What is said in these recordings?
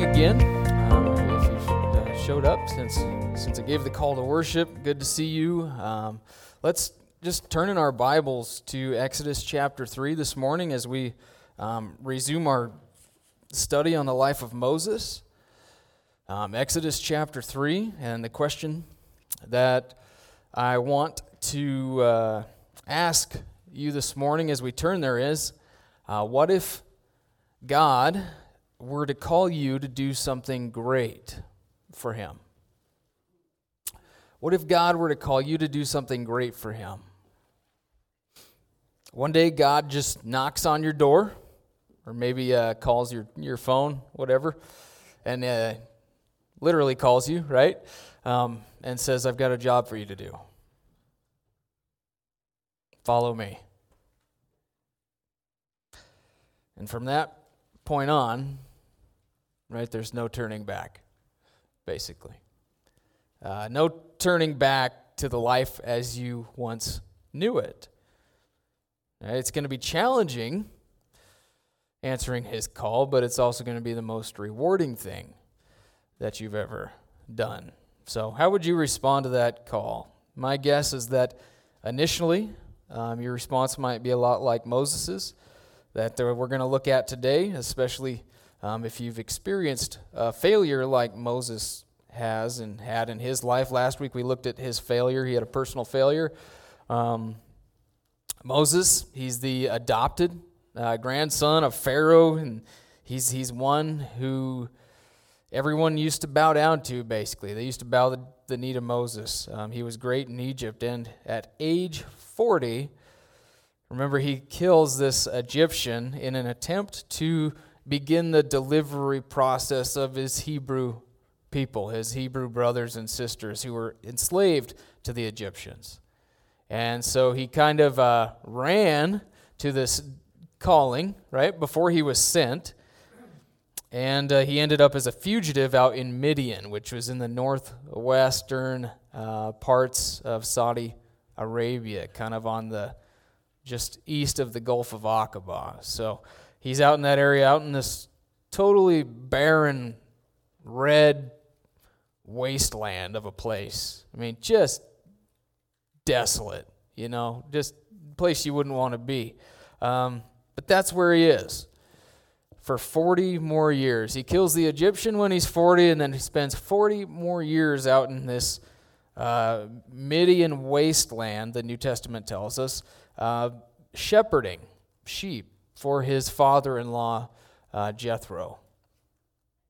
Morning again. If you've uh, showed up since since I gave the call to worship, good to see you. Um, let's just turn in our Bibles to Exodus chapter three this morning as we um, resume our study on the life of Moses. Um, Exodus chapter 3, and the question that I want to uh, ask you this morning as we turn there is uh, what if God were to call you to do something great for Him? What if God were to call you to do something great for Him? One day, God just knocks on your door, or maybe uh, calls your, your phone, whatever, and uh, literally calls you, right? Um, and says, I've got a job for you to do. Follow me. And from that point on, right, there's no turning back, basically. Uh, no turning back to the life as you once knew it. Right, it's going to be challenging answering his call, but it's also going to be the most rewarding thing that you've ever done. So, how would you respond to that call? My guess is that initially um, your response might be a lot like Moses's that we're going to look at today, especially um, if you've experienced a failure like Moses has and had in his life. Last week we looked at his failure, he had a personal failure. Um, Moses, he's the adopted uh, grandson of Pharaoh, and he's, he's one who everyone used to bow down to, basically. They used to bow the, the knee to Moses. Um, he was great in Egypt, and at age 40, remember, he kills this Egyptian in an attempt to begin the delivery process of his Hebrew people, his Hebrew brothers and sisters who were enslaved to the Egyptians. And so he kind of uh, ran to this calling, right, before he was sent. And uh, he ended up as a fugitive out in Midian, which was in the northwestern uh, parts of Saudi Arabia, kind of on the just east of the Gulf of Aqaba. So he's out in that area, out in this totally barren, red wasteland of a place. I mean, just desolate, you know, just place you wouldn't want to be. Um, but that's where he is for 40 more years. He kills the Egyptian when he's 40, and then he spends 40 more years out in this uh, Midian wasteland, the New Testament tells us, uh, shepherding sheep for his father in law, uh, Jethro.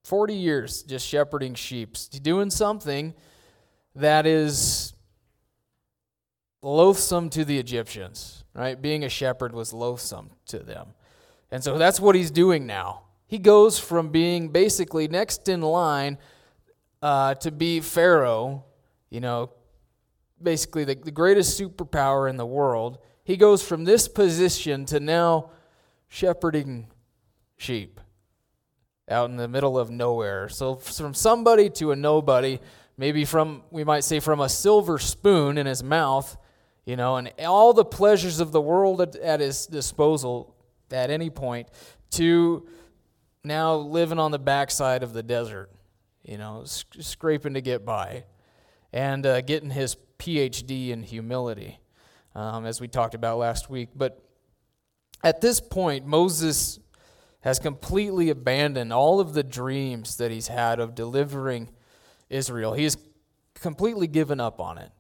40 years just shepherding sheep, doing something that is loathsome to the Egyptians, right? Being a shepherd was loathsome to them. And so that's what he's doing now. He goes from being basically next in line uh, to be Pharaoh, you know, basically the, the greatest superpower in the world. He goes from this position to now shepherding sheep out in the middle of nowhere. So from somebody to a nobody, maybe from, we might say, from a silver spoon in his mouth, you know, and all the pleasures of the world at, at his disposal at any point, to now living on the backside of the desert, you know, sc- scraping to get by, and uh, getting his PhD in humility, um, as we talked about last week. But at this point, Moses has completely abandoned all of the dreams that he's had of delivering Israel. He has completely given up on it.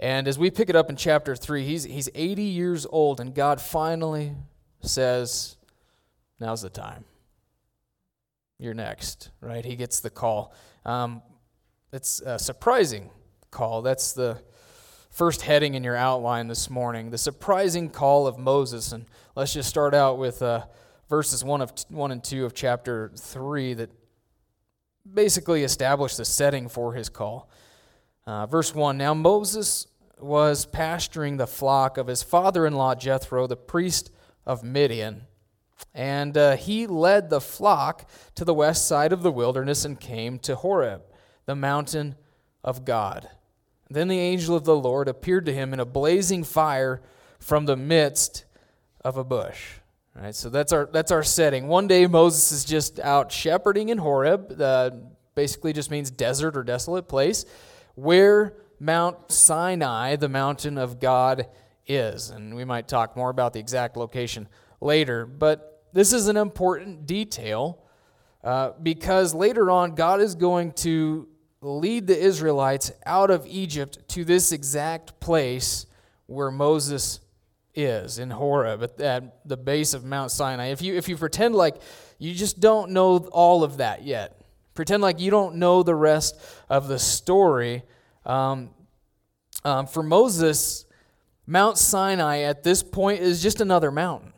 And as we pick it up in chapter 3, he's, he's 80 years old, and God finally says, Now's the time. You're next, right? He gets the call. Um, it's a surprising call. That's the first heading in your outline this morning the surprising call of Moses. And let's just start out with uh, verses 1, of, 1 and 2 of chapter 3 that basically establish the setting for his call. Uh, verse 1 Now Moses was pasturing the flock of his father in law Jethro, the priest of Midian. And uh, he led the flock to the west side of the wilderness and came to Horeb, the mountain of God. Then the angel of the Lord appeared to him in a blazing fire from the midst of a bush. All right, so that's our that's our setting. One day Moses is just out shepherding in Horeb. Uh, basically, just means desert or desolate place, where Mount Sinai, the mountain of God, is. And we might talk more about the exact location later. But this is an important detail uh, because later on, God is going to lead the Israelites out of Egypt to this exact place where Moses is in Horeb at, at the base of Mount Sinai. If you if you pretend like you just don't know all of that yet, pretend like you don't know the rest of the story. Um, um, for Moses, Mount Sinai at this point is just another mountain.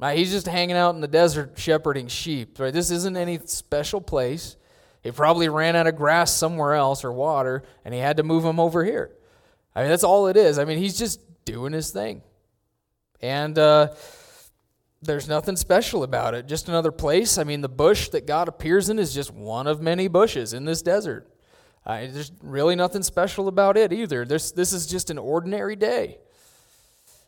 Right? He's just hanging out in the desert shepherding sheep. Right? This isn't any special place. He probably ran out of grass somewhere else or water, and he had to move him over here. I mean, that's all it is. I mean, he's just doing his thing. And uh, there's nothing special about it. Just another place. I mean, the bush that God appears in is just one of many bushes in this desert. Uh, there's really nothing special about it either. This, this is just an ordinary day.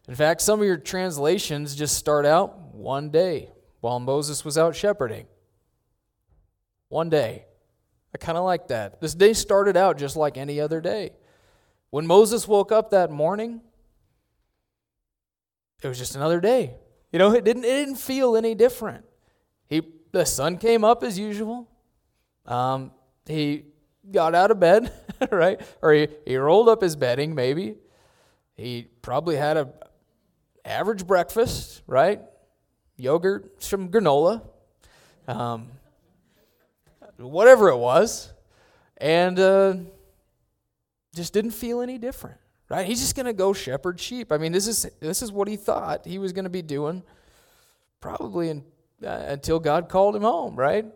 In fact, some of your translations just start out one day while Moses was out shepherding. One day. I kind of like that. This day started out just like any other day. When Moses woke up that morning, it was just another day. You know, it didn't, it didn't feel any different. He, the sun came up as usual. Um, he got out of bed, right? Or he, he rolled up his bedding, maybe. He probably had a average breakfast, right? Yogurt, some granola, um, whatever it was, and uh, just didn't feel any different, right? He's just going to go shepherd sheep. I mean, this is this is what he thought he was going to be doing, probably in, uh, until God called him home, right?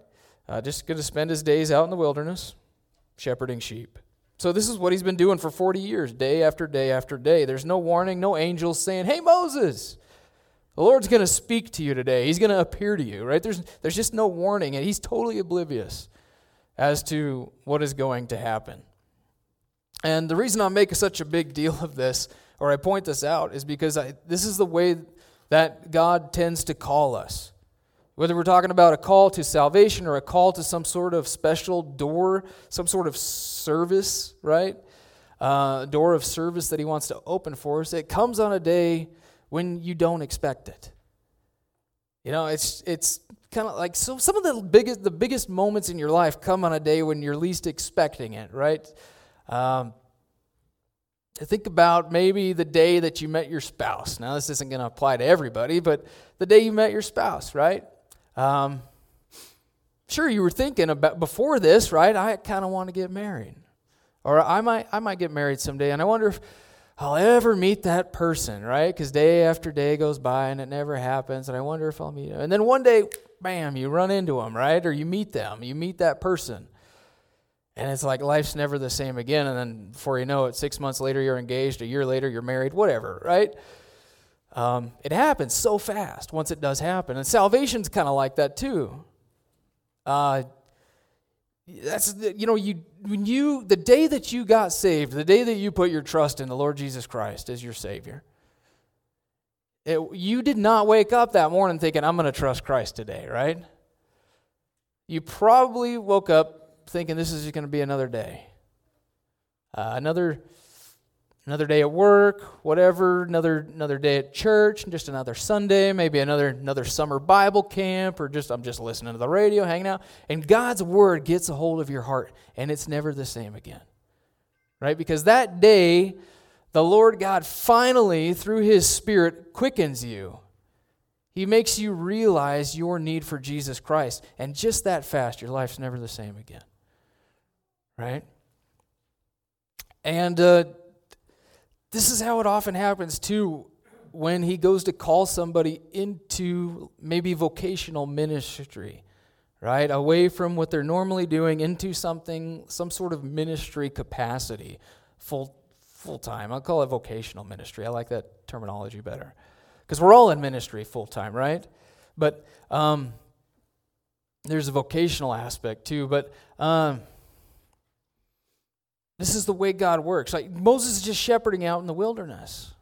Uh, just going to spend his days out in the wilderness, shepherding sheep. So this is what he's been doing for 40 years, day after day after day. There's no warning, no angels saying, "Hey Moses, the Lord's going to speak to you today. He's going to appear to you." Right? There's there's just no warning and he's totally oblivious as to what is going to happen. And the reason I make such a big deal of this or I point this out is because I, this is the way that God tends to call us. Whether we're talking about a call to salvation or a call to some sort of special door, some sort of service, right? Uh, door of service that He wants to open for us, it comes on a day when you don't expect it. You know, it's it's kind of like so some of the biggest the biggest moments in your life come on a day when you're least expecting it, right? Um, think about maybe the day that you met your spouse. Now, this isn't going to apply to everybody, but the day you met your spouse, right? Um, sure, you were thinking about before this, right? I kind of want to get married, or I might I might get married someday, and I wonder if I'll ever meet that person, right? Because day after day goes by and it never happens, and I wonder if I'll meet him. And then one day, bam, you run into them, right? Or you meet them, you meet that person. And it's like life's never the same again. And then before you know it, six months later, you're engaged. A year later, you're married, whatever, right? Um, it happens so fast once it does happen. And salvation's kind of like that too. Uh, that's you know you when you the day that you got saved, the day that you put your trust in the Lord Jesus Christ as your Savior. It, you did not wake up that morning thinking I'm going to trust Christ today, right? You probably woke up thinking this is going to be another day, uh, another another day at work, whatever, another another day at church, just another Sunday, maybe another another summer Bible camp, or just I'm just listening to the radio, hanging out. And God's word gets a hold of your heart, and it's never the same again. Right? Because that day, the Lord God finally, through his Spirit, quickens you. He makes you realize your need for Jesus Christ. And just that fast, your life's never the same again. Right? And uh, this is how it often happens too when he goes to call somebody into maybe vocational ministry, right? Away from what they're normally doing into something, some sort of ministry capacity, full full time. I'll call it vocational ministry. I like that terminology better. Because we're all in ministry full time, right? But um, there's a vocational aspect too. But um, this is the way God works. Like Moses is just shepherding out in the wilderness.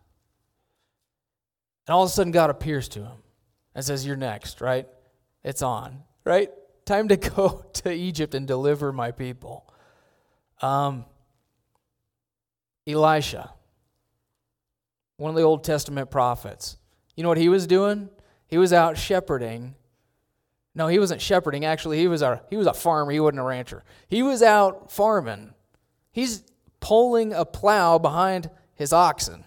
And all of a sudden, God appears to him and says, You're next, right? It's on, right? Time to go to Egypt and deliver my people. Um, Elisha, one of the Old Testament prophets. You know what he was doing? He was out shepherding. No, he wasn't shepherding. Actually, he was a he was a farmer. He wasn't a rancher. He was out farming. He's pulling a plow behind his oxen.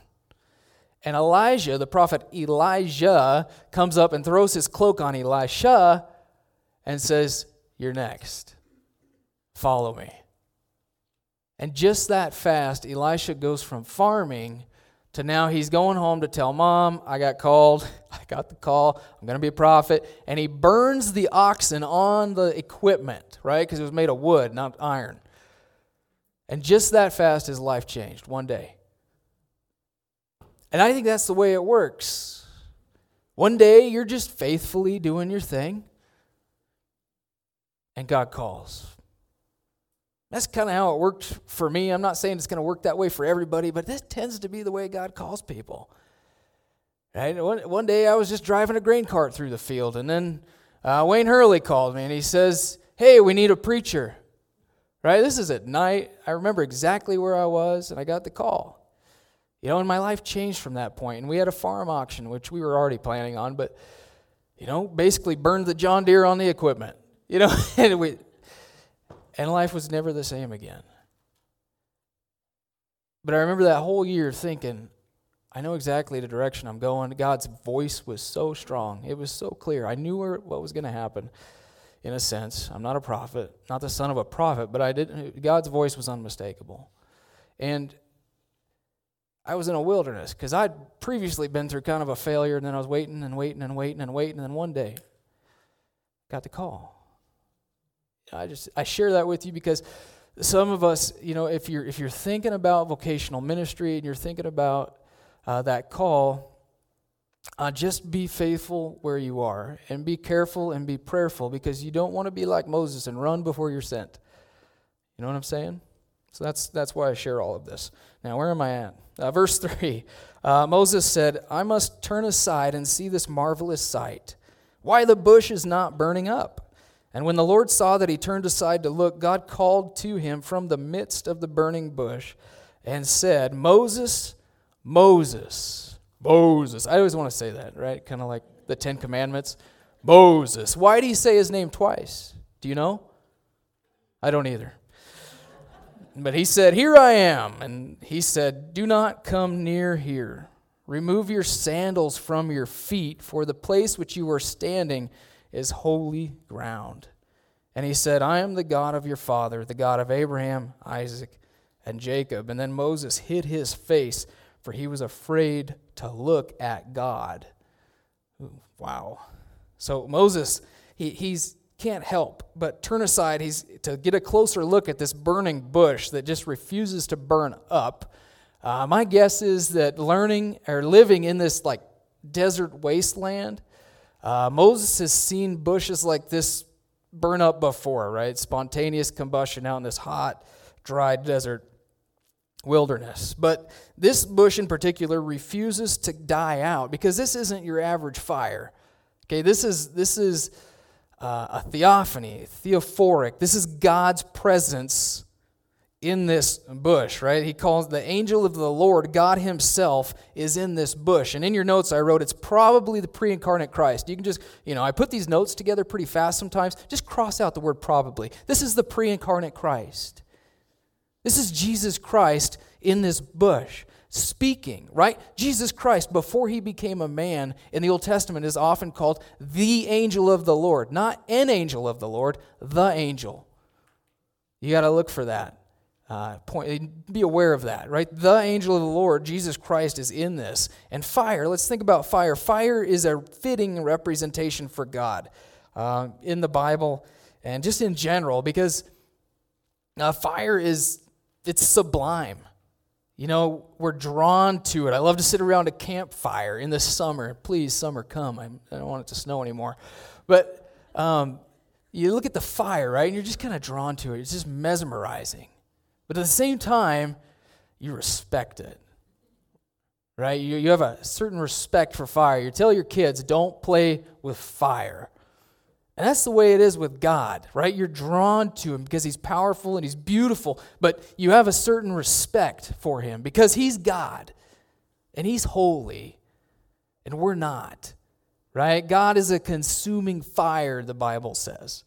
And Elijah, the prophet Elijah, comes up and throws his cloak on Elisha and says, You're next. Follow me. And just that fast, Elisha goes from farming to now he's going home to tell mom, I got called, I got the call, I'm going to be a prophet. And he burns the oxen on the equipment, right? Because it was made of wood, not iron. And just that fast, his life changed one day. And I think that's the way it works. One day, you're just faithfully doing your thing, and God calls. That's kind of how it worked for me. I'm not saying it's going to work that way for everybody, but this tends to be the way God calls people. Right? One, one day I was just driving a grain cart through the field, and then uh, Wayne Hurley called me and he says, Hey, we need a preacher. Right? This is at night. I remember exactly where I was, and I got the call. You know, and my life changed from that point. And we had a farm auction, which we were already planning on, but, you know, basically burned the John Deere on the equipment. You know, and we, and life was never the same again. But I remember that whole year thinking, I know exactly the direction I'm going. God's voice was so strong. It was so clear. I knew where, what was going to happen in a sense. I'm not a prophet, not the son of a prophet, but I did God's voice was unmistakable. And I was in a wilderness because I'd previously been through kind of a failure, and then I was waiting and waiting and waiting and waiting, and then one day got the call. I just I share that with you because some of us, you know, if you're if you're thinking about vocational ministry and you're thinking about uh, that call, uh, just be faithful where you are and be careful and be prayerful because you don't want to be like Moses and run before you're sent. You know what I'm saying? So that's that's why I share all of this. Now, where am I at? Uh, verse three. Uh, Moses said, "I must turn aside and see this marvelous sight. Why the bush is not burning up." And when the Lord saw that he turned aside to look, God called to him from the midst of the burning bush and said, Moses, Moses, Moses. I always want to say that, right? Kind of like the Ten Commandments. Moses. Why did he say his name twice? Do you know? I don't either. But he said, Here I am. And he said, Do not come near here. Remove your sandals from your feet, for the place which you are standing is holy ground. And he said, I am the God of your father, the God of Abraham, Isaac, and Jacob. And then Moses hid his face, for he was afraid to look at God. Ooh, wow. So Moses, he he's, can't help but turn aside he's, to get a closer look at this burning bush that just refuses to burn up. Uh, my guess is that learning or living in this like desert wasteland, uh, Moses has seen bushes like this burn up before, right? Spontaneous combustion out in this hot, dry desert wilderness. But this bush in particular refuses to die out because this isn't your average fire. Okay, this is this is uh, a theophany, theophoric. This is God's presence in this bush, right? He calls the angel of the Lord, God Himself, is in this bush. And in your notes, I wrote it's probably the pre incarnate Christ. You can just, you know, I put these notes together pretty fast sometimes. Just cross out the word probably. This is the pre incarnate Christ. This is Jesus Christ in this bush speaking, right? Jesus Christ, before he became a man in the Old Testament, is often called the angel of the Lord. Not an angel of the Lord, the angel. You got to look for that. Uh, point, be aware of that, right? The angel of the Lord, Jesus Christ, is in this. And fire, let's think about fire. Fire is a fitting representation for God uh, in the Bible and just in general because uh, fire is, it's sublime. You know, we're drawn to it. I love to sit around a campfire in the summer. Please, summer, come. I do not want it to snow anymore. But um, you look at the fire, right, and you're just kind of drawn to it. It's just mesmerizing. But at the same time, you respect it. Right? You, you have a certain respect for fire. You tell your kids, don't play with fire. And that's the way it is with God, right? You're drawn to him because he's powerful and he's beautiful, but you have a certain respect for him because he's God and he's holy and we're not, right? God is a consuming fire, the Bible says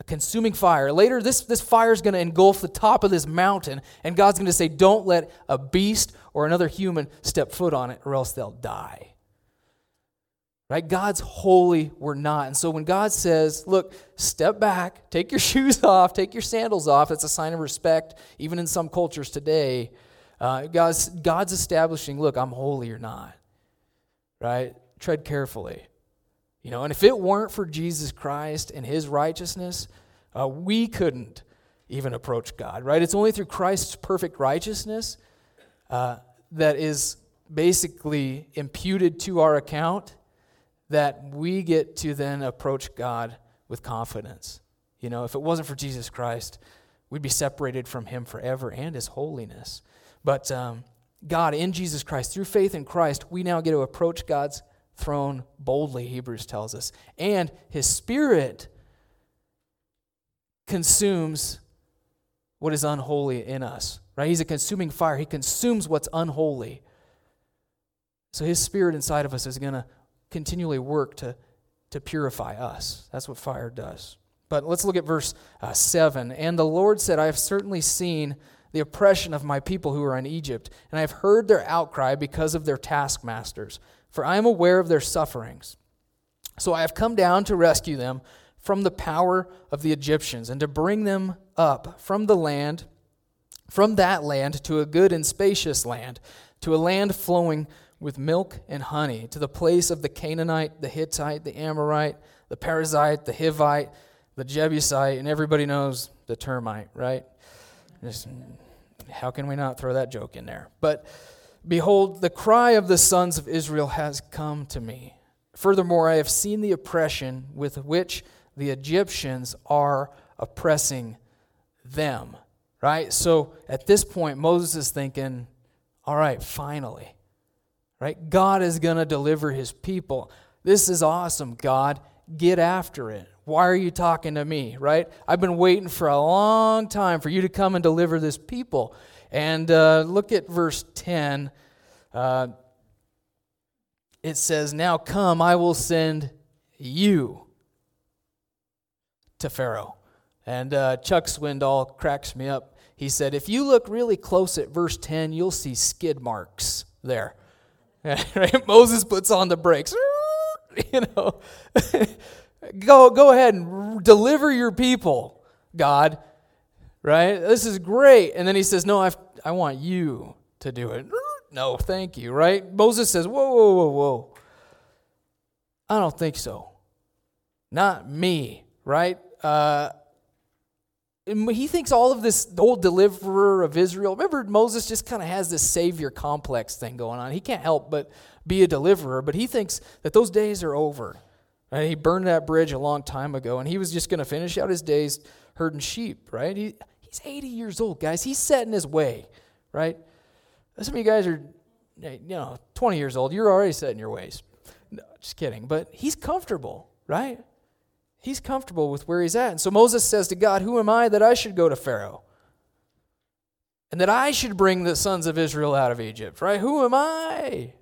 a consuming fire. Later, this, this fire is going to engulf the top of this mountain, and God's going to say, Don't let a beast or another human step foot on it, or else they'll die. Right? God's holy, we're not. And so when God says, Look, step back, take your shoes off, take your sandals off, that's a sign of respect, even in some cultures today. Uh, God's, God's establishing, Look, I'm holy or not. Right? Tread carefully. You know, and if it weren't for Jesus Christ and his righteousness, uh, we couldn't even approach God, right? It's only through Christ's perfect righteousness uh, that is basically imputed to our account that we get to then approach God with confidence. You know, if it wasn't for Jesus Christ, we'd be separated from him forever and his holiness. But um, God, in Jesus Christ, through faith in Christ, we now get to approach God's throne boldly, Hebrews tells us. And his spirit consumes what is unholy in us, right? He's a consuming fire. He consumes what's unholy. So his spirit inside of us is going to continually work to, to purify us. That's what fire does. But let's look at verse uh, 7. And the Lord said, I have certainly seen the oppression of my people who are in Egypt, and I have heard their outcry because of their taskmasters for I am aware of their sufferings. So I have come down to rescue them from the power of the Egyptians and to bring them up from the land, from that land to a good and spacious land, to a land flowing with milk and honey, to the place of the Canaanite, the Hittite, the Amorite, the Perizzite, the Hivite, the Jebusite, and everybody knows the termite, right? Just, how can we not throw that joke in there? But Behold, the cry of the sons of Israel has come to me. Furthermore, I have seen the oppression with which the Egyptians are oppressing them. Right? So at this point, Moses is thinking, all right, finally. Right? God is going to deliver his people. This is awesome, God. Get after it. Why are you talking to me? Right? I've been waiting for a long time for you to come and deliver this people. And uh, look at verse 10. Uh, it says, Now come, I will send you to Pharaoh. And uh, Chuck Swindoll cracks me up. He said, If you look really close at verse 10, you'll see skid marks there. right? Moses puts on the brakes. you know, go, go ahead and deliver your people, God right? This is great. And then he says, No, I've, I want you to do it. No, thank you, right? Moses says, Whoa, whoa, whoa, whoa. I don't think so. Not me, right? Uh, he thinks all of this old deliverer of Israel. Remember, Moses just kind of has this savior complex thing going on. He can't help but be a deliverer, but he thinks that those days are over. Right? He burned that bridge a long time ago, and he was just going to finish out his days herding sheep, right? He, he's 80 years old, guys. He's set in his way, right? Some of you guys are, you know, 20 years old. You're already set in your ways. No, just kidding. But he's comfortable, right? He's comfortable with where he's at. And so Moses says to God, Who am I that I should go to Pharaoh? And that I should bring the sons of Israel out of Egypt, right? Who am I?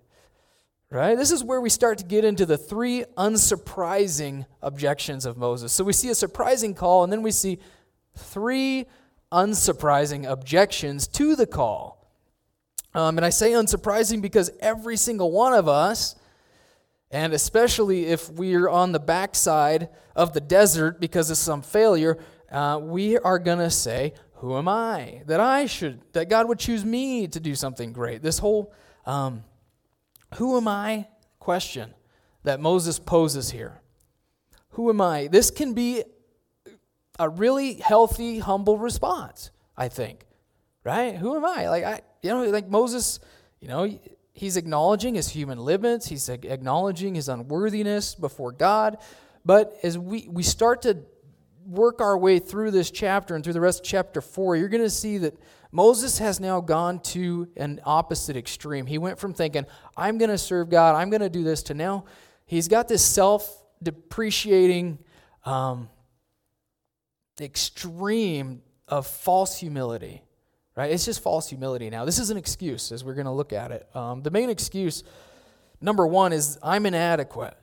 Right? This is where we start to get into the three unsurprising objections of Moses. So we see a surprising call, and then we see three unsurprising objections to the call. Um, and I say unsurprising because every single one of us, and especially if we're on the backside of the desert because of some failure, uh, we are going to say, who am I that I should, that God would choose me to do something great? This whole um, who am I question that Moses poses here. Who am I? This can be a really healthy, humble response, I think. Right? Who am I? Like I you know, like Moses, you know, he's acknowledging his human limits, he's acknowledging his unworthiness before God. But as we, we start to work our way through this chapter and through the rest of chapter 4, you're going to see that Moses has now gone to an opposite extreme. He went from thinking, I'm going to serve God, I'm going to do this, to now he's got this self depreciating um, extreme of false humility. Right? It's just false humility now. This is an excuse as we're going to look at it. Um, the main excuse, number one, is I'm inadequate.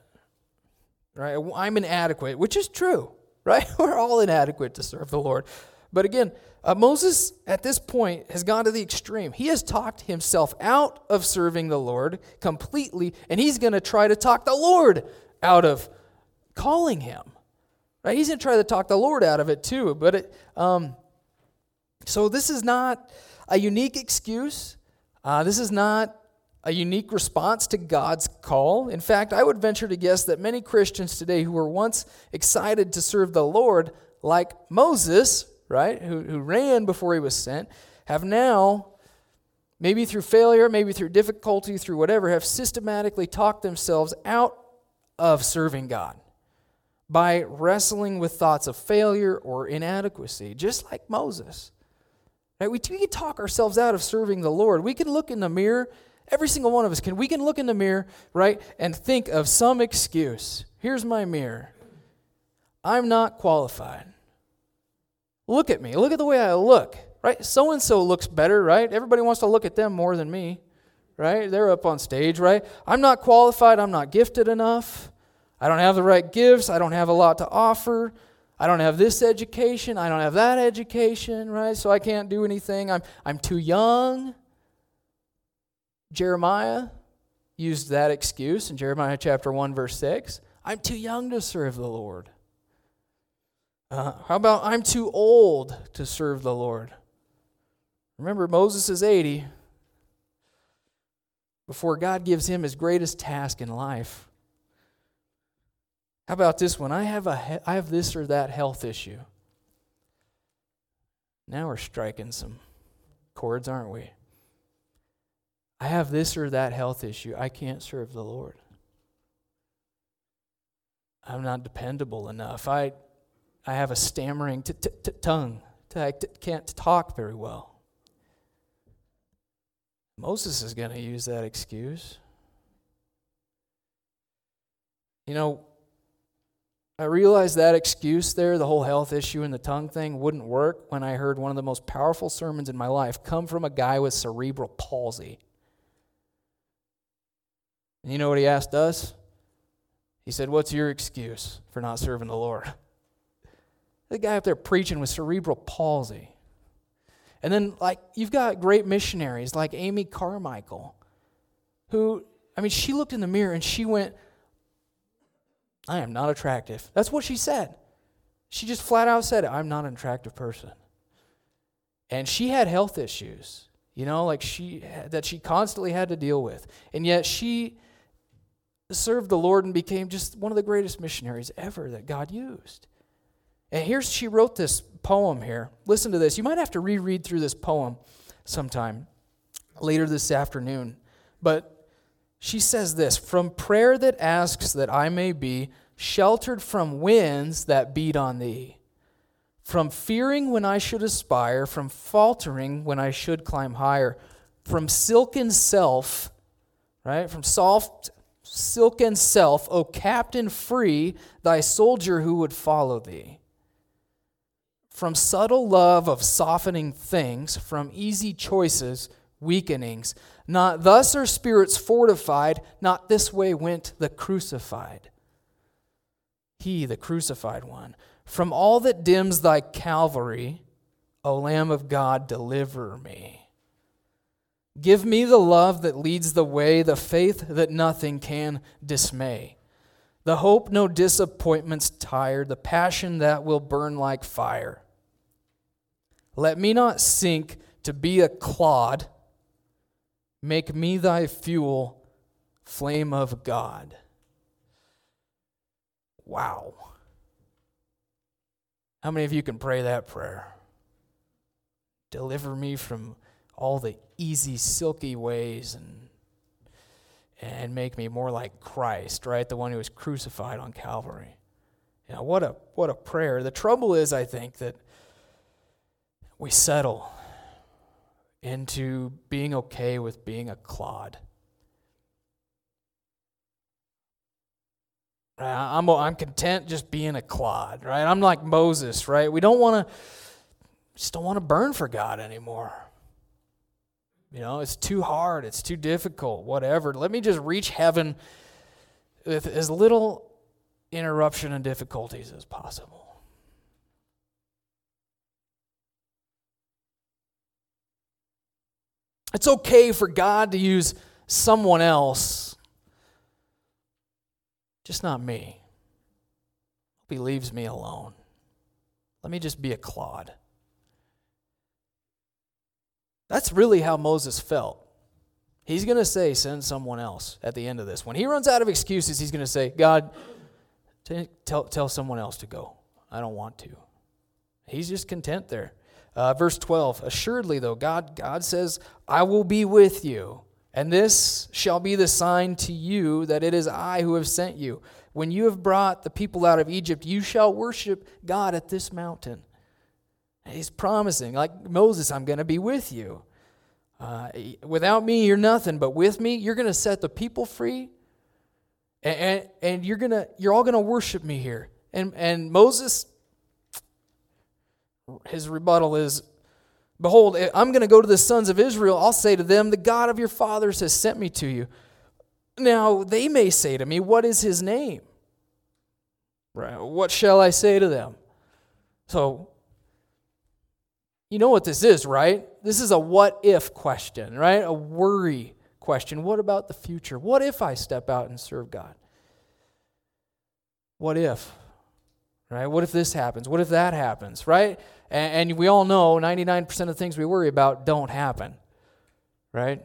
Right? I'm inadequate, which is true right? We're all inadequate to serve the Lord. But again, uh, Moses at this point has gone to the extreme. He has talked himself out of serving the Lord completely, and he's going to try to talk the Lord out of calling him. Right? He's going to try to talk the Lord out of it too. But it, um, so this is not a unique excuse. Uh, this is not a unique response to God's call. In fact, I would venture to guess that many Christians today who were once excited to serve the Lord, like Moses, right, who, who ran before he was sent, have now, maybe through failure, maybe through difficulty, through whatever, have systematically talked themselves out of serving God by wrestling with thoughts of failure or inadequacy, just like Moses. Right? We, we can talk ourselves out of serving the Lord. We can look in the mirror Every single one of us can. We can look in the mirror, right, and think of some excuse. Here's my mirror. I'm not qualified. Look at me. Look at the way I look, right? So and so looks better, right? Everybody wants to look at them more than me, right? They're up on stage, right? I'm not qualified. I'm not gifted enough. I don't have the right gifts. I don't have a lot to offer. I don't have this education. I don't have that education, right? So I can't do anything. I'm, I'm too young. Jeremiah used that excuse in Jeremiah chapter 1, verse 6. I'm too young to serve the Lord. Uh, how about I'm too old to serve the Lord? Remember, Moses is 80 before God gives him his greatest task in life. How about this one? I have, a, I have this or that health issue. Now we're striking some chords, aren't we? I have this or that health issue. I can't serve the Lord. I'm not dependable enough. I, I have a stammering t- t- t- tongue. I can't talk very well. Moses is going to use that excuse. You know, I realized that excuse there, the whole health issue and the tongue thing, wouldn't work when I heard one of the most powerful sermons in my life come from a guy with cerebral palsy. And you know what he asked us? He said, What's your excuse for not serving the Lord? The guy up there preaching with cerebral palsy. And then, like, you've got great missionaries like Amy Carmichael, who, I mean, she looked in the mirror and she went, I am not attractive. That's what she said. She just flat out said, I'm not an attractive person. And she had health issues, you know, like she that she constantly had to deal with. And yet she served the Lord and became just one of the greatest missionaries ever that God used. And here's she wrote this poem here. Listen to this. You might have to reread through this poem sometime later this afternoon. But she says this From prayer that asks that I may be sheltered from winds that beat on thee, from fearing when I should aspire, from faltering when I should climb higher, from silken self, right? From soft silken self, O captain, free thy soldier who would follow thee. From subtle love of softening things, from easy choices, weakenings, not thus are spirits fortified, not this way went the crucified. He, the crucified one. From all that dims thy Calvary, O Lamb of God, deliver me. Give me the love that leads the way, the faith that nothing can dismay, the hope no disappointments tire, the passion that will burn like fire. Let me not sink to be a clod. Make me thy fuel, flame of God. Wow. How many of you can pray that prayer? Deliver me from all the easy, silky ways and and make me more like Christ, right? The one who was crucified on Calvary. You know, what a what a prayer. The trouble is, I think, that we settle into being okay with being a clod. Right? I'm, I'm content just being a clod, right? I'm like Moses, right? We don't want to, just don't want to burn for God anymore. You know, it's too hard, it's too difficult, whatever. Let me just reach heaven with as little interruption and difficulties as possible. It's okay for God to use someone else just not me. He leaves me alone. Let me just be a clod. That's really how Moses felt. He's going to say, send someone else at the end of this. When he runs out of excuses, he's going to say, God, tell, tell someone else to go. I don't want to. He's just content there. Uh, verse 12 Assuredly, though, God, God says, I will be with you. And this shall be the sign to you that it is I who have sent you. When you have brought the people out of Egypt, you shall worship God at this mountain. And he's promising, like Moses, I'm going to be with you. Uh, without me, you're nothing, but with me, you're going to set the people free, and, and, and you're gonna you're all going to worship me here. And and Moses, his rebuttal is, Behold, eh, I'm going to go to the sons of Israel. I'll say to them, The God of your fathers has sent me to you. Now, they may say to me, What is his name? Right? What shall I say to them? So, you know what this is, right? This is a what if question, right? A worry question. What about the future? What if I step out and serve God? What if? Right? What if this happens? What if that happens? Right? And, and we all know 99% of the things we worry about don't happen. Right?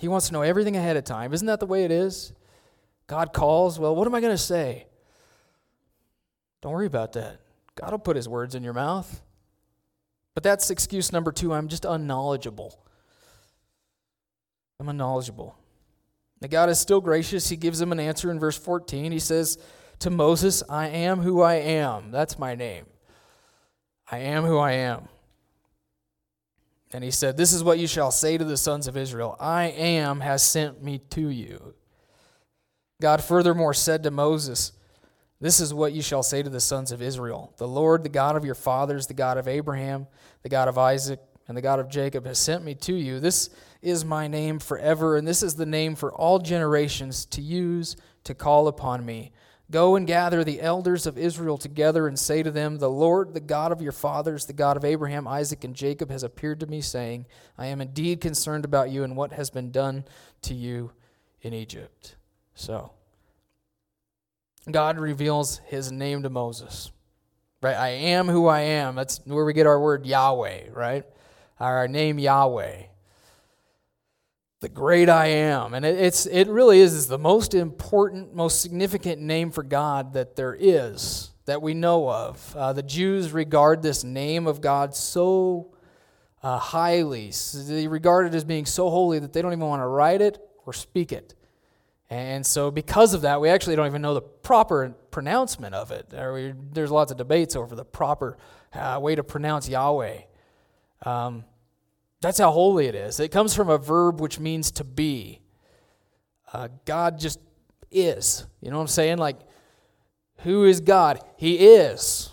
He wants to know everything ahead of time. Isn't that the way it is? God calls. Well, what am I going to say? Don't worry about that. God will put his words in your mouth. But that's excuse number two. I'm just unknowledgeable. I'm unknowledgeable. Now, God is still gracious. He gives him an answer in verse 14. He says, to Moses, I am who I am. That's my name. I am who I am. And he said, This is what you shall say to the sons of Israel I am has sent me to you. God furthermore said to Moses, This is what you shall say to the sons of Israel The Lord, the God of your fathers, the God of Abraham, the God of Isaac, and the God of Jacob has sent me to you. This is my name forever, and this is the name for all generations to use to call upon me. Go and gather the elders of Israel together and say to them, The Lord, the God of your fathers, the God of Abraham, Isaac, and Jacob, has appeared to me, saying, I am indeed concerned about you and what has been done to you in Egypt. So, God reveals his name to Moses. Right? I am who I am. That's where we get our word Yahweh, right? Our name Yahweh the great I am. And it, it's, it really is, the most important, most significant name for God that there is, that we know of. Uh, the Jews regard this name of God so uh, highly. They regard it as being so holy that they don't even want to write it or speak it. And so, because of that, we actually don't even know the proper pronouncement of it. There's lots of debates over the proper uh, way to pronounce Yahweh. Um, that's how holy it is. It comes from a verb which means to be. Uh, God just is. You know what I'm saying? Like, who is God? He is.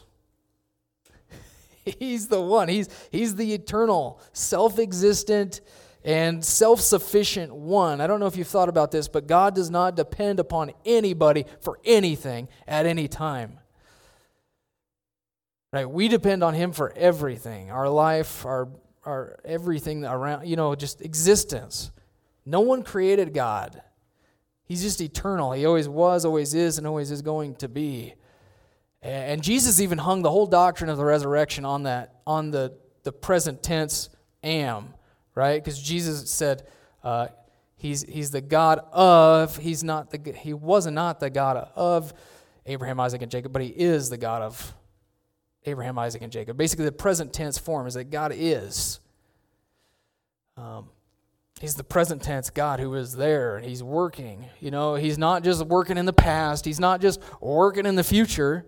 He's the one. He's, he's the eternal, self existent, and self sufficient one. I don't know if you've thought about this, but God does not depend upon anybody for anything at any time. Right? We depend on Him for everything our life, our our everything around, you know, just existence. No one created God. He's just eternal. He always was, always is, and always is going to be. And Jesus even hung the whole doctrine of the resurrection on that, on the, the present tense am, right? Because Jesus said, uh, he's, he's the God of, he's not the, he was not the God of Abraham, Isaac, and Jacob, but he is the God of Abraham, Isaac, and Jacob. Basically, the present tense form is that God is. Um, he's the present tense God who is there and he's working. You know, he's not just working in the past, he's not just working in the future.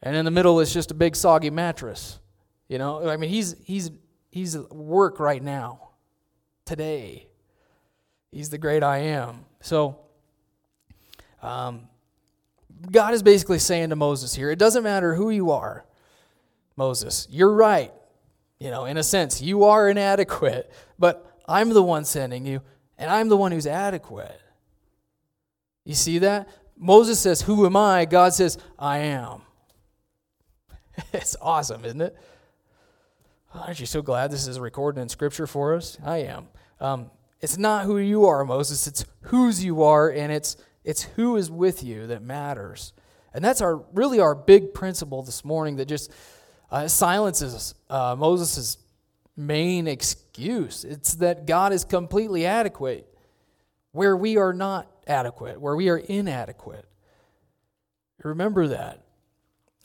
And in the middle is just a big soggy mattress. You know, I mean, he's he's he's at work right now, today. He's the great I am. So, um, God is basically saying to Moses here, it doesn't matter who you are, Moses. You're right. You know, in a sense, you are inadequate, but I'm the one sending you, and I'm the one who's adequate. You see that? Moses says, Who am I? God says, I am. it's awesome, isn't it? Aren't you so glad this is recorded in Scripture for us? I am. Um, it's not who you are, Moses. It's whose you are, and it's it's who is with you that matters. And that's our really our big principle this morning that just uh, is uh, Moses' main excuse. It's that God is completely adequate where we are not adequate, where we are inadequate. Remember that.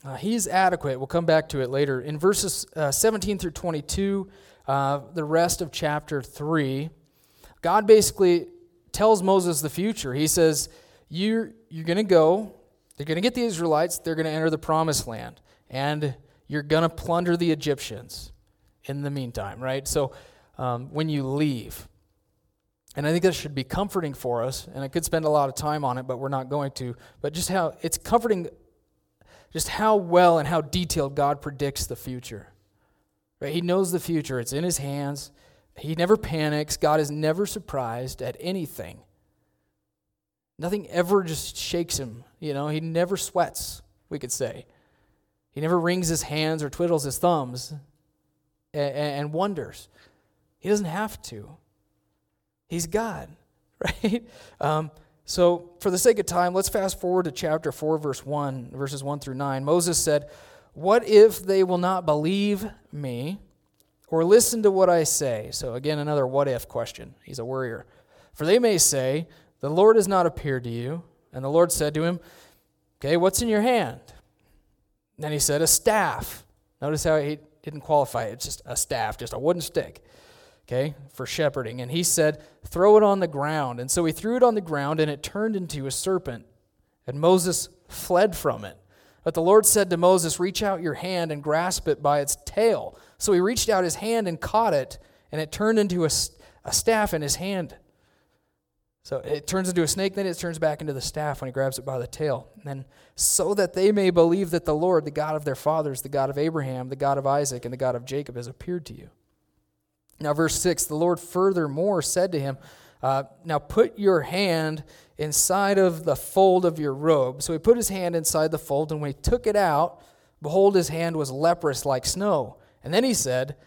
Uh, he's adequate. We'll come back to it later. In verses uh, 17 through 22, uh, the rest of chapter 3, God basically tells Moses the future. He says, You're, you're going to go, they're going to get the Israelites, they're going to enter the promised land, and you're going to plunder the Egyptians in the meantime, right? So um, when you leave, and I think that should be comforting for us, and I could spend a lot of time on it, but we're not going to. But just how it's comforting just how well and how detailed God predicts the future. Right? He knows the future, it's in his hands. He never panics. God is never surprised at anything. Nothing ever just shakes him. You know, he never sweats, we could say. He never wrings his hands or twiddles his thumbs and, and wonders. He doesn't have to. He's God, right? Um, so, for the sake of time, let's fast forward to chapter 4, verse 1, verses 1 through 9. Moses said, What if they will not believe me or listen to what I say? So, again, another what if question. He's a worrier. For they may say, The Lord has not appeared to you. And the Lord said to him, Okay, what's in your hand? Then he said, A staff. Notice how he didn't qualify it. It's just a staff, just a wooden stick okay, for shepherding. And he said, Throw it on the ground. And so he threw it on the ground, and it turned into a serpent. And Moses fled from it. But the Lord said to Moses, Reach out your hand and grasp it by its tail. So he reached out his hand and caught it, and it turned into a, a staff in his hand. So it turns into a snake, then it turns back into the staff when he grabs it by the tail. And so that they may believe that the Lord, the God of their fathers, the God of Abraham, the God of Isaac, and the God of Jacob, has appeared to you. Now, verse 6 the Lord furthermore said to him, uh, Now put your hand inside of the fold of your robe. So he put his hand inside the fold, and when he took it out, behold, his hand was leprous like snow. And then he said,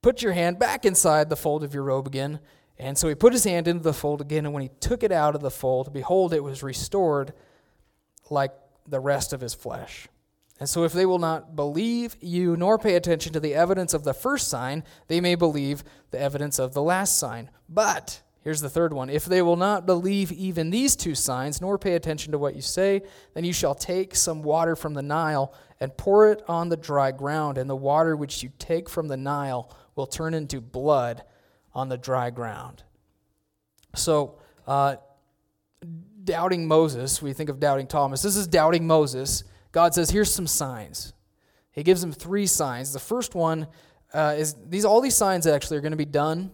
Put your hand back inside the fold of your robe again. And so he put his hand into the fold again, and when he took it out of the fold, behold, it was restored like the rest of his flesh. And so, if they will not believe you nor pay attention to the evidence of the first sign, they may believe the evidence of the last sign. But, here's the third one if they will not believe even these two signs, nor pay attention to what you say, then you shall take some water from the Nile and pour it on the dry ground, and the water which you take from the Nile will turn into blood on the dry ground. So, uh, doubting Moses, we think of doubting Thomas. This is doubting Moses God says, here's some signs. He gives him three signs. The first one uh, is these all these signs actually are going to be done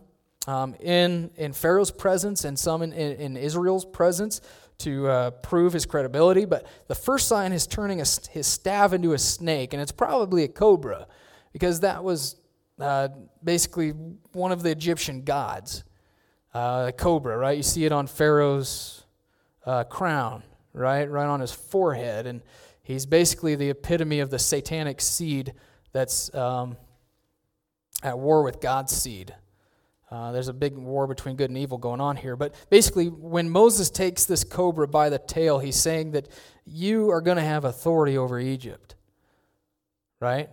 um, in, in Pharaoh's presence and some in, in, in Israel's presence to uh, prove his credibility. But the first sign is turning a, his staff into a snake, and it's probably a cobra because that was uh, basically one of the Egyptian gods. Uh, a cobra, right? You see it on Pharaoh's uh, crown, right? Right on his forehead. And He's basically the epitome of the satanic seed that's um, at war with God's seed. Uh, there's a big war between good and evil going on here. But basically, when Moses takes this cobra by the tail, he's saying that you are going to have authority over Egypt. Right?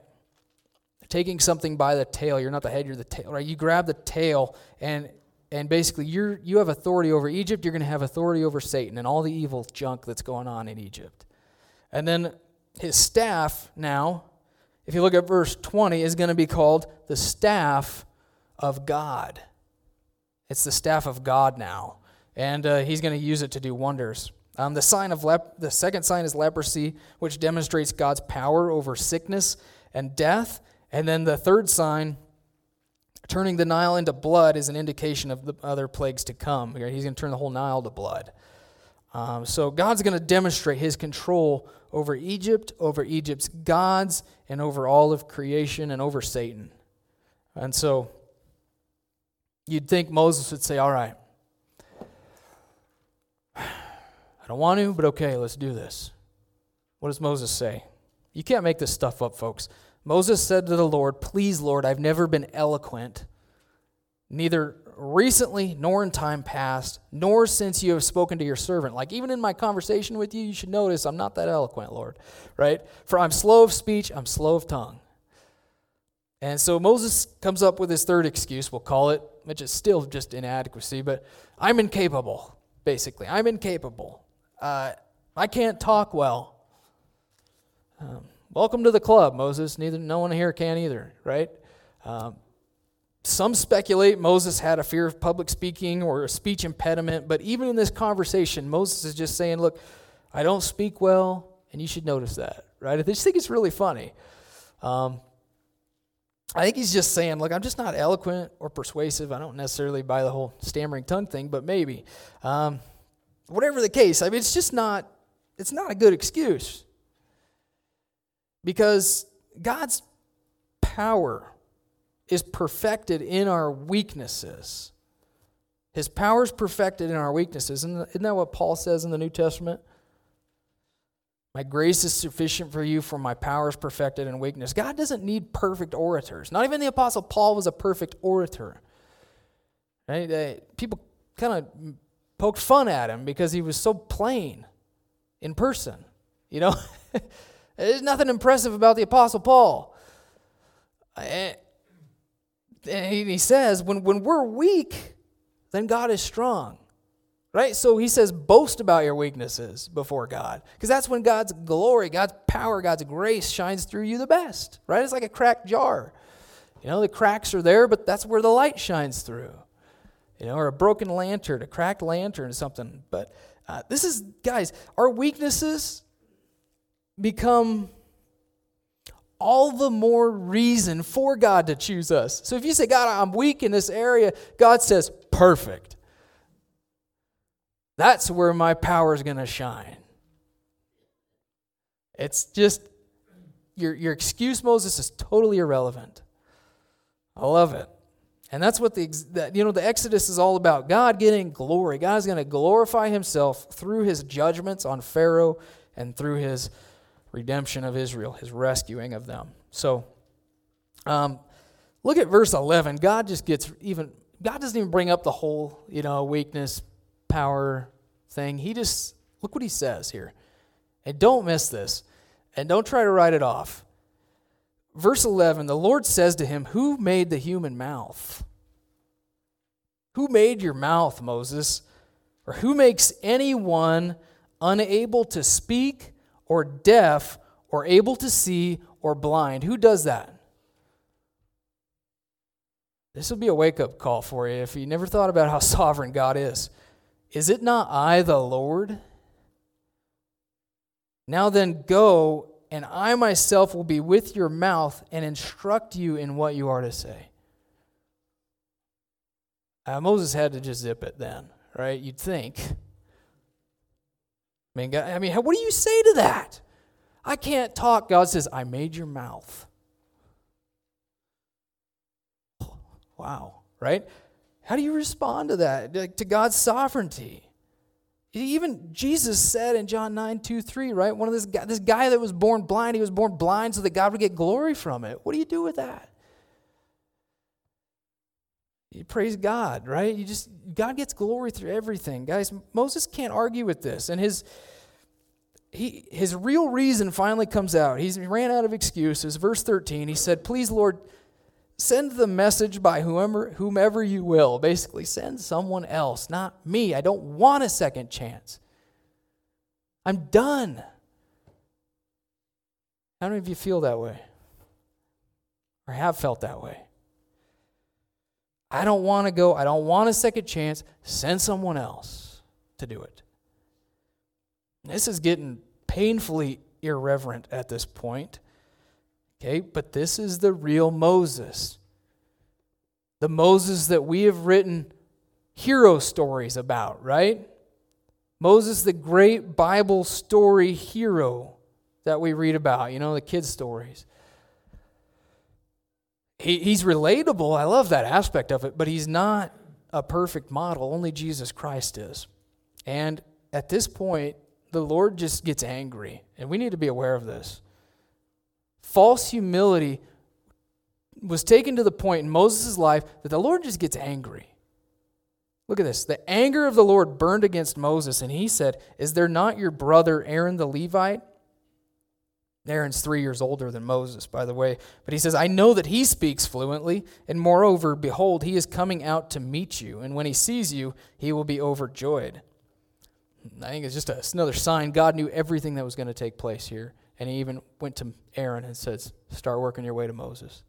Taking something by the tail, you're not the head, you're the tail, right? You grab the tail and and basically you're you have authority over Egypt, you're going to have authority over Satan and all the evil junk that's going on in Egypt. And then his staff now, if you look at verse 20, is going to be called the staff of God. It's the staff of God now, and uh, he's going to use it to do wonders. Um, the sign of lep- the second sign is leprosy, which demonstrates God's power over sickness and death. And then the third sign, turning the Nile into blood, is an indication of the other plagues to come. He's going to turn the whole Nile to blood. Um, so God's going to demonstrate his control over Egypt, over Egypt's gods, and over all of creation and over Satan. And so you'd think Moses would say, All right, I don't want to, but okay, let's do this. What does Moses say? You can't make this stuff up, folks. Moses said to the Lord, Please, Lord, I've never been eloquent, neither recently nor in time past, nor since you have spoken to your servant. Like, even in my conversation with you, you should notice I'm not that eloquent, Lord, right? For I'm slow of speech, I'm slow of tongue. And so Moses comes up with his third excuse, we'll call it, which is still just inadequacy, but I'm incapable, basically. I'm incapable. Uh, I can't talk well. Um, welcome to the club, Moses. Neither no one here can either, right? Um, some speculate Moses had a fear of public speaking or a speech impediment, but even in this conversation, Moses is just saying, Look, I don't speak well, and you should notice that, right? I just think it's really funny. Um, I think he's just saying, look, I'm just not eloquent or persuasive. I don't necessarily buy the whole stammering tongue thing, but maybe. Um, whatever the case, I mean, it's just not, it's not a good excuse. Because God's power is perfected in our weaknesses. His power is perfected in our weaknesses. Isn't that what Paul says in the New Testament? My grace is sufficient for you, for my power is perfected in weakness. God doesn't need perfect orators. Not even the Apostle Paul was a perfect orator. Right? people kind of poked fun at him because he was so plain in person. You know, there's nothing impressive about the Apostle Paul. And he says, when, when we're weak, then God is strong. Right? So he says, boast about your weaknesses before God. Because that's when God's glory, God's power, God's grace shines through you the best. Right? It's like a cracked jar. You know, the cracks are there, but that's where the light shines through. You know, or a broken lantern, a cracked lantern, or something. But uh, this is, guys, our weaknesses become all the more reason for God to choose us. So if you say, God, I'm weak in this area, God says, perfect. That's where my power is going to shine. It's just, your, your excuse, Moses, is totally irrelevant. I love it. And that's what the, the you know the Exodus is all about. God getting glory. God is going to glorify himself through his judgments on Pharaoh and through his redemption of Israel, his rescuing of them. So um, look at verse 11. God just gets even God doesn't even bring up the whole, you know, weakness, power thing. He just, look what he says here. And don't miss this. And don't try to write it off. Verse 11 the Lord says to him, Who made the human mouth? Who made your mouth, Moses? Or who makes anyone unable to speak or deaf or able to see or blind? Who does that? This will be a wake up call for you if you never thought about how sovereign God is. Is it not I, the Lord? Now then, go, and I myself will be with your mouth and instruct you in what you are to say. Uh, Moses had to just zip it then, right? You'd think. I mean, I mean, what do you say to that? I can't talk. God says, I made your mouth. Wow, right? How do you respond to that, to God's sovereignty? Even Jesus said in John 9, 2, 3, right? One of this guy, this guy that was born blind, he was born blind so that God would get glory from it. What do you do with that? You praise God, right? You just God gets glory through everything. Guys, Moses can't argue with this. And his he his real reason finally comes out. He's, he ran out of excuses. Verse 13, he said, Please, Lord, send the message by whomever, whomever you will. Basically, send someone else, not me. I don't want a second chance. I'm done. How many of you feel that way? Or have felt that way? I don't want to go. I don't want a second chance. Send someone else to do it. This is getting painfully irreverent at this point. Okay, but this is the real Moses. The Moses that we have written hero stories about, right? Moses, the great Bible story hero that we read about, you know, the kids' stories. He, he's relatable. I love that aspect of it, but he's not a perfect model. Only Jesus Christ is. And at this point, the Lord just gets angry, and we need to be aware of this. False humility was taken to the point in Moses' life that the Lord just gets angry. Look at this. The anger of the Lord burned against Moses, and he said, Is there not your brother Aaron the Levite? Aaron's three years older than Moses, by the way. But he says, I know that he speaks fluently, and moreover, behold, he is coming out to meet you, and when he sees you, he will be overjoyed. I think it's just a, it's another sign God knew everything that was going to take place here. And he even went to Aaron and said, Start working your way to Moses.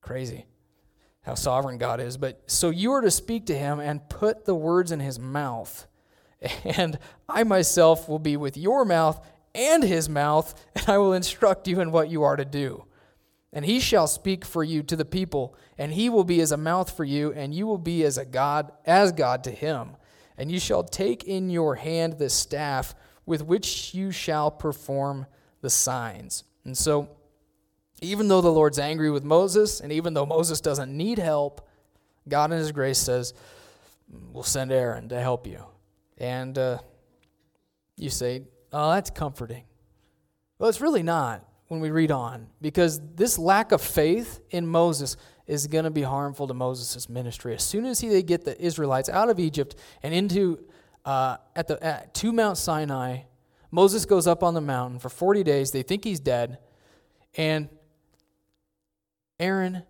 Crazy how sovereign God is. But so you are to speak to him and put the words in his mouth. And I myself will be with your mouth and his mouth, and I will instruct you in what you are to do. And he shall speak for you to the people, and he will be as a mouth for you, and you will be as a God, as God to him. And you shall take in your hand the staff with which you shall perform the signs. And so, even though the Lord's angry with Moses, and even though Moses doesn't need help, God in His grace says, We'll send Aaron to help you. And uh, you say, Oh, that's comforting. Well, it's really not when we read on, because this lack of faith in Moses is going to be harmful to Moses' ministry. As soon as he, they get the Israelites out of Egypt and into uh, at the at, to Mount Sinai, Moses goes up on the mountain for 40 days. They think he's dead, and Aaron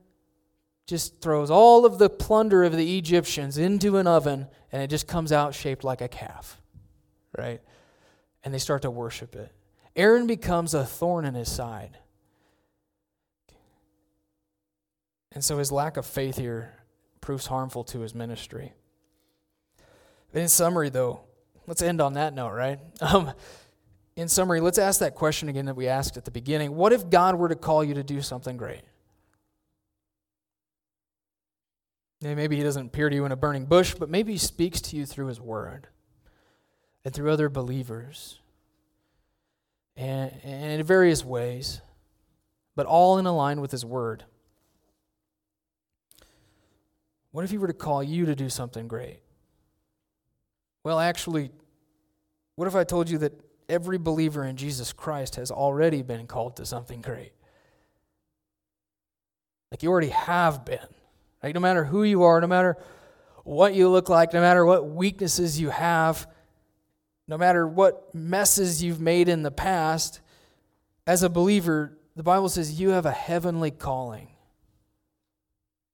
just throws all of the plunder of the Egyptians into an oven, and it just comes out shaped like a calf, right? And they start to worship it. Aaron becomes a thorn in his side. And so his lack of faith here proves harmful to his ministry. In summary, though, let's end on that note, right? Um, in summary, let's ask that question again that we asked at the beginning. What if God were to call you to do something great? Maybe he doesn't appear to you in a burning bush, but maybe he speaks to you through his word and through other believers and, and in various ways, but all in line with his word. What if he were to call you to do something great? Well, actually, what if I told you that every believer in Jesus Christ has already been called to something great? Like you already have been. Right? No matter who you are, no matter what you look like, no matter what weaknesses you have, no matter what messes you've made in the past, as a believer, the Bible says you have a heavenly calling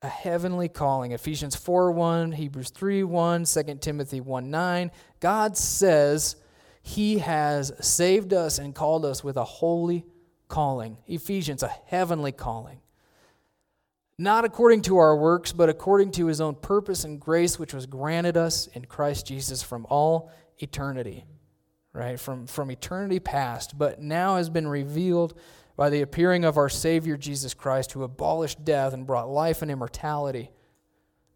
a heavenly calling. Ephesians 4 1, Hebrews 3 1, 2 Timothy 1 9. God says he has saved us and called us with a holy calling. Ephesians, a heavenly calling. Not according to our works, but according to his own purpose and grace, which was granted us in Christ Jesus from all eternity, right? From, from eternity past, but now has been revealed by the appearing of our Savior Jesus Christ, who abolished death and brought life and immortality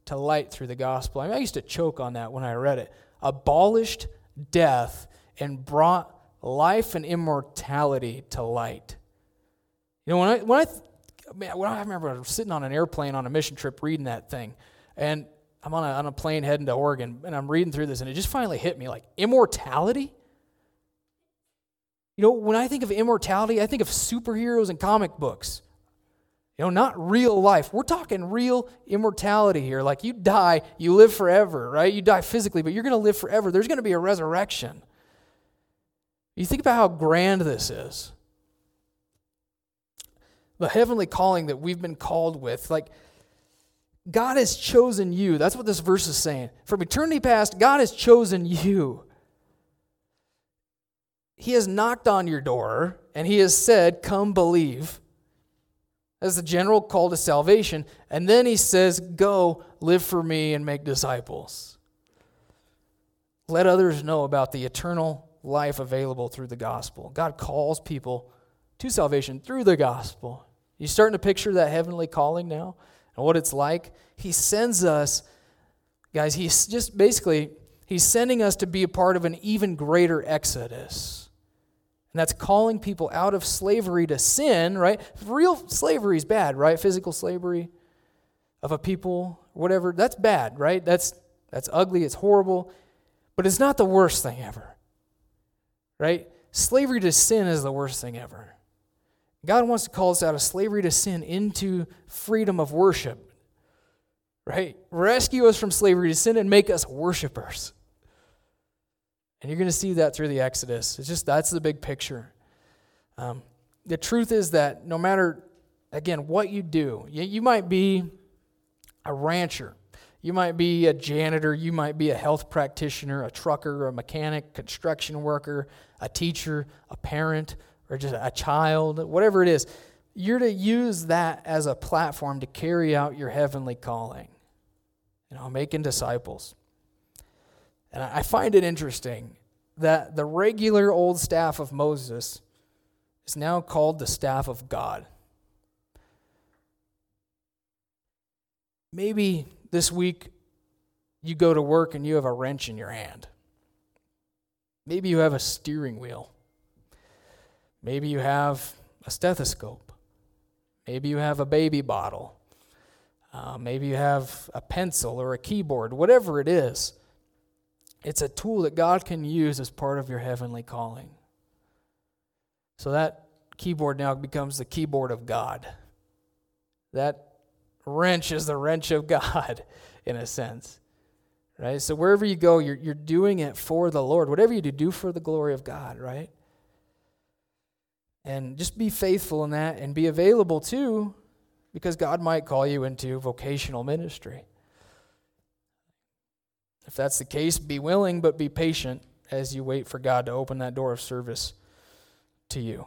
to light through the gospel. I, mean, I used to choke on that when I read it. Abolished death and brought life and immortality to light. You know, when I, when I, man, when I remember sitting on an airplane on a mission trip reading that thing, and I'm on a, on a plane heading to Oregon, and I'm reading through this, and it just finally hit me like, immortality? You know, when I think of immortality, I think of superheroes and comic books. You know, not real life. We're talking real immortality here. Like you die, you live forever, right? You die physically, but you're going to live forever. There's going to be a resurrection. You think about how grand this is. The heavenly calling that we've been called with. Like, God has chosen you. That's what this verse is saying. From eternity past, God has chosen you. He has knocked on your door and He has said, Come believe as the general call to salvation. And then he says, Go, live for me, and make disciples. Let others know about the eternal life available through the gospel. God calls people to salvation through the gospel. You starting to picture that heavenly calling now and what it's like? He sends us, guys, he's just basically, he's sending us to be a part of an even greater exodus. And that's calling people out of slavery to sin, right? Real slavery is bad, right? Physical slavery of a people, whatever, that's bad, right? That's that's ugly, it's horrible, but it's not the worst thing ever. Right? Slavery to sin is the worst thing ever. God wants to call us out of slavery to sin into freedom of worship. Right? Rescue us from slavery to sin and make us worshipers. And you're going to see that through the Exodus. It's just that's the big picture. Um, the truth is that no matter, again, what you do, you, you might be a rancher, you might be a janitor, you might be a health practitioner, a trucker, a mechanic, construction worker, a teacher, a parent, or just a child, whatever it is. You're to use that as a platform to carry out your heavenly calling. You know, making disciples. And I find it interesting that the regular old staff of Moses is now called the staff of God. Maybe this week you go to work and you have a wrench in your hand. Maybe you have a steering wheel. Maybe you have a stethoscope. Maybe you have a baby bottle. Uh, maybe you have a pencil or a keyboard, whatever it is. It's a tool that God can use as part of your heavenly calling. So that keyboard now becomes the keyboard of God. That wrench is the wrench of God, in a sense. Right? So wherever you go, you're, you're doing it for the Lord. Whatever you do, do for the glory of God, right? And just be faithful in that and be available too, because God might call you into vocational ministry. If that's the case, be willing, but be patient as you wait for God to open that door of service to you.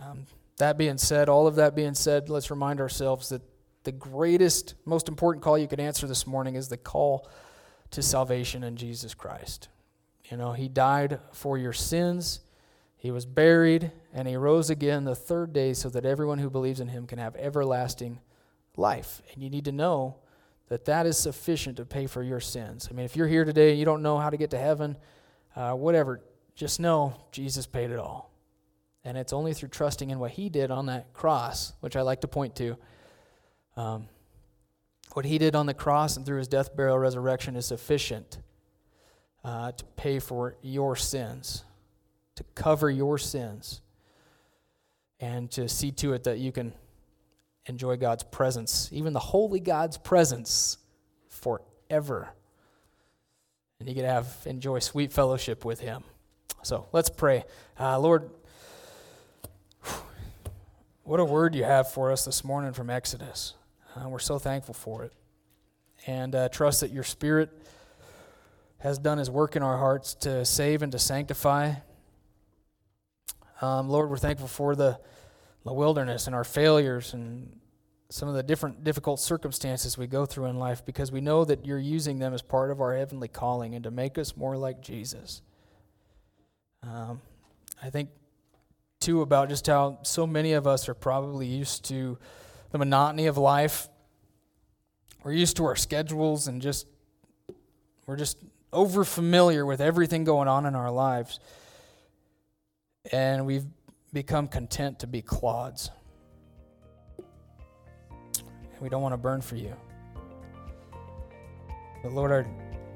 Um, that being said, all of that being said, let's remind ourselves that the greatest, most important call you could answer this morning is the call to salvation in Jesus Christ. You know, He died for your sins, He was buried, and He rose again the third day so that everyone who believes in Him can have everlasting life. And you need to know that that is sufficient to pay for your sins. I mean, if you're here today and you don't know how to get to heaven, uh, whatever, just know Jesus paid it all. And it's only through trusting in what he did on that cross, which I like to point to. Um, what he did on the cross and through his death, burial, resurrection is sufficient uh, to pay for your sins, to cover your sins, and to see to it that you can enjoy God's presence, even the holy God's presence forever. And you to have enjoy sweet fellowship with him. So let's pray. Uh, Lord, what a word you have for us this morning from Exodus. Uh, we're so thankful for it. And uh, trust that your Spirit has done his work in our hearts to save and to sanctify. Um, Lord, we're thankful for the the wilderness and our failures and some of the different difficult circumstances we go through in life because we know that you're using them as part of our heavenly calling and to make us more like Jesus. Um, I think, too, about just how so many of us are probably used to the monotony of life. We're used to our schedules and just, we're just over familiar with everything going on in our lives and we've become content to be clods. We don't want to burn for you. But Lord, I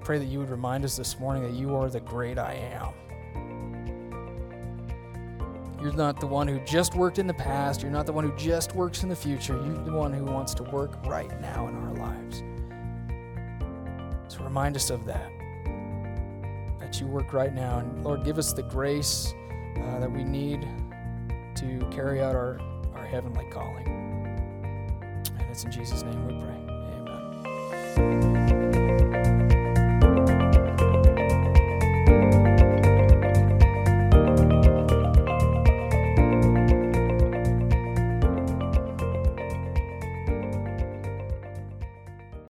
pray that you would remind us this morning that you are the great I am. You're not the one who just worked in the past. You're not the one who just works in the future. You're the one who wants to work right now in our lives. So remind us of that. That you work right now. And Lord, give us the grace uh, that we need to carry out our, our heavenly calling. And it's in Jesus' name we pray. Amen.